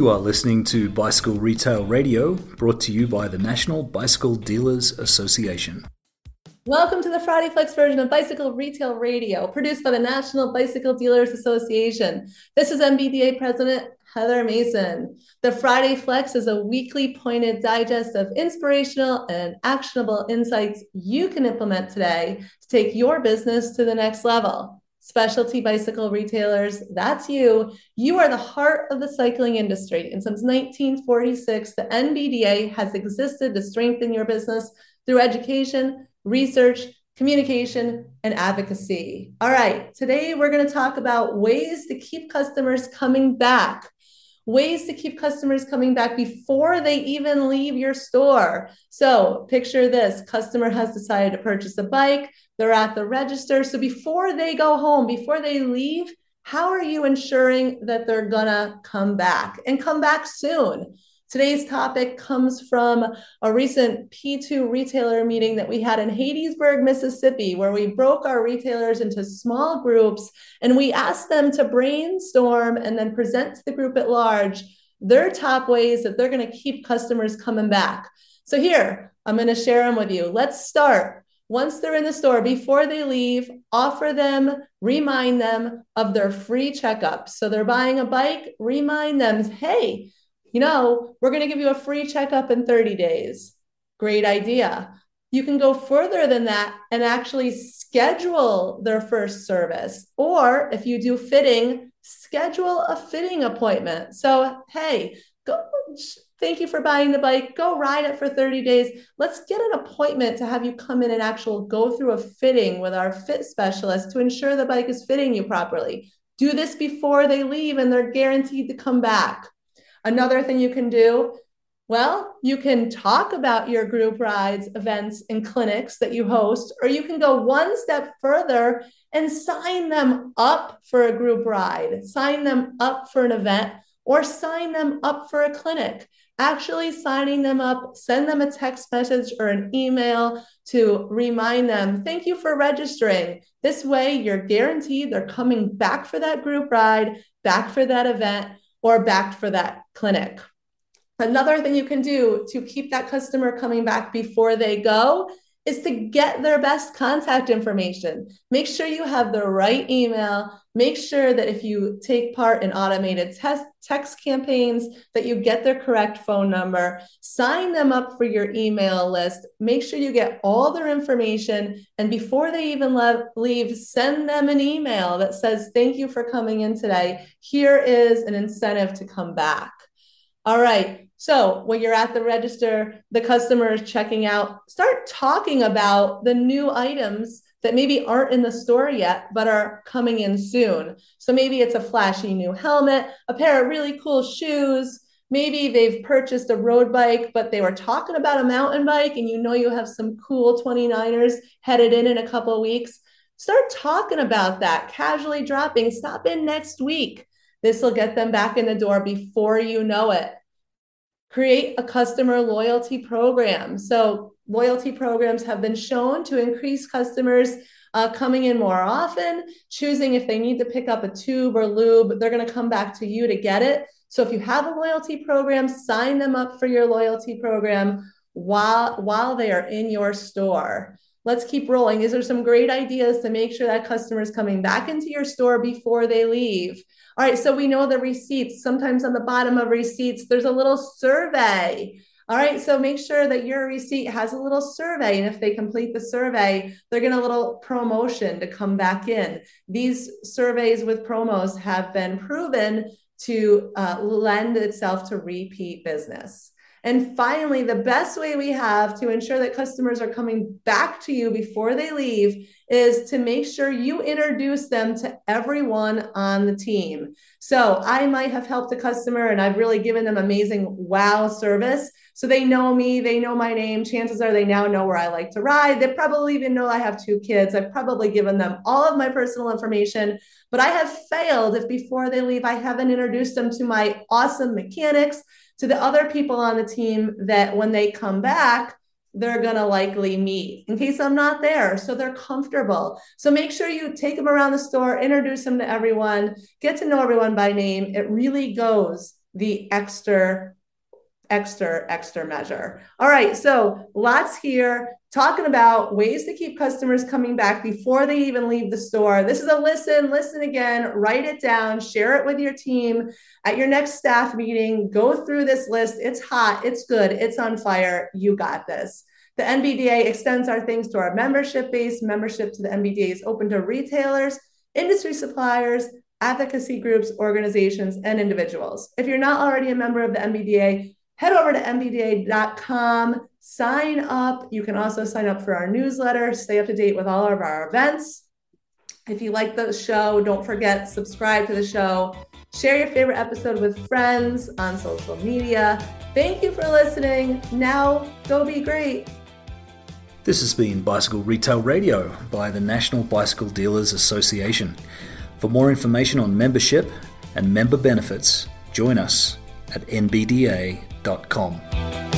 You are listening to Bicycle Retail Radio, brought to you by the National Bicycle Dealers Association. Welcome to the Friday Flex version of Bicycle Retail Radio, produced by the National Bicycle Dealers Association. This is NBDA President Heather Mason. The Friday Flex is a weekly pointed digest of inspirational and actionable insights you can implement today to take your business to the next level specialty bicycle retailers, that's you. You are the heart of the cycling industry. And since 1946, the NBDA has existed to strengthen your business through education, research, communication, and advocacy. All right, today we're going to talk about ways to keep customers coming back ways to keep customers coming back before they even leave your store. So, picture this customer has decided to purchase a bike, they're at the register. So, before they go home, before they leave, how are you ensuring that they're gonna come back and come back soon? Today's topic comes from a recent P2 retailer meeting that we had in Hattiesburg, Mississippi, where we broke our retailers into small groups and we asked them to brainstorm and then present to the group at large their top ways that they're going to keep customers coming back. So, here, I'm going to share them with you. Let's start. Once they're in the store, before they leave, offer them, remind them of their free checkups. So, they're buying a bike, remind them, hey, you know, we're going to give you a free checkup in 30 days. Great idea. You can go further than that and actually schedule their first service. Or if you do fitting, schedule a fitting appointment. So, hey, go thank you for buying the bike. Go ride it for 30 days. Let's get an appointment to have you come in and actually go through a fitting with our fit specialist to ensure the bike is fitting you properly. Do this before they leave and they're guaranteed to come back. Another thing you can do, well, you can talk about your group rides, events, and clinics that you host, or you can go one step further and sign them up for a group ride, sign them up for an event, or sign them up for a clinic. Actually, signing them up, send them a text message or an email to remind them, thank you for registering. This way, you're guaranteed they're coming back for that group ride, back for that event, or backed for that clinic. Another thing you can do to keep that customer coming back before they go is to get their best contact information. Make sure you have the right email. Make sure that if you take part in automated test, text campaigns, that you get their correct phone number. Sign them up for your email list. Make sure you get all their information. And before they even leave, send them an email that says, Thank you for coming in today. Here is an incentive to come back. All right. So when you're at the register, the customer is checking out, start talking about the new items that maybe aren't in the store yet, but are coming in soon. So maybe it's a flashy new helmet, a pair of really cool shoes. Maybe they've purchased a road bike, but they were talking about a mountain bike, and you know you have some cool 29ers headed in in a couple weeks. Start talking about that, casually dropping, stop in next week. This will get them back in the door before you know it create a customer loyalty program. So, loyalty programs have been shown to increase customers uh, coming in more often, choosing if they need to pick up a tube or lube, they're going to come back to you to get it. So, if you have a loyalty program, sign them up for your loyalty program while while they are in your store. Let's keep rolling. These are some great ideas to make sure that customer is coming back into your store before they leave. All right, so we know the receipts. Sometimes on the bottom of receipts, there's a little survey. All right, so make sure that your receipt has a little survey. And if they complete the survey, they're to a little promotion to come back in. These surveys with promos have been proven to uh, lend itself to repeat business. And finally, the best way we have to ensure that customers are coming back to you before they leave is to make sure you introduce them to everyone on the team. So I might have helped a customer and I've really given them amazing wow service. So they know me, they know my name. Chances are they now know where I like to ride. They probably even know I have two kids. I've probably given them all of my personal information, but I have failed if before they leave, I haven't introduced them to my awesome mechanics to the other people on the team that when they come back, they're going to likely meet in case I'm not there. So they're comfortable. So make sure you take them around the store, introduce them to everyone, get to know everyone by name. It really goes the extra extra extra measure. All right, so lots here talking about ways to keep customers coming back before they even leave the store. This is a listen, listen again, write it down, share it with your team at your next staff meeting. Go through this list. It's hot, it's good, it's on fire. You got this. The NBDA extends our things to our membership base. Membership to the NBDA is open to retailers, industry suppliers, advocacy groups, organizations, and individuals. If you're not already a member of the NBDA, head over to nbda.com, sign up. You can also sign up for our newsletter, stay up to date with all of our events. If you like the show, don't forget subscribe to the show. Share your favorite episode with friends on social media. Thank you for listening. Now, go be great. This has been Bicycle Retail Radio by the National Bicycle Dealers Association. For more information on membership and member benefits, join us at nbda.com www.thebrandingcoach.com.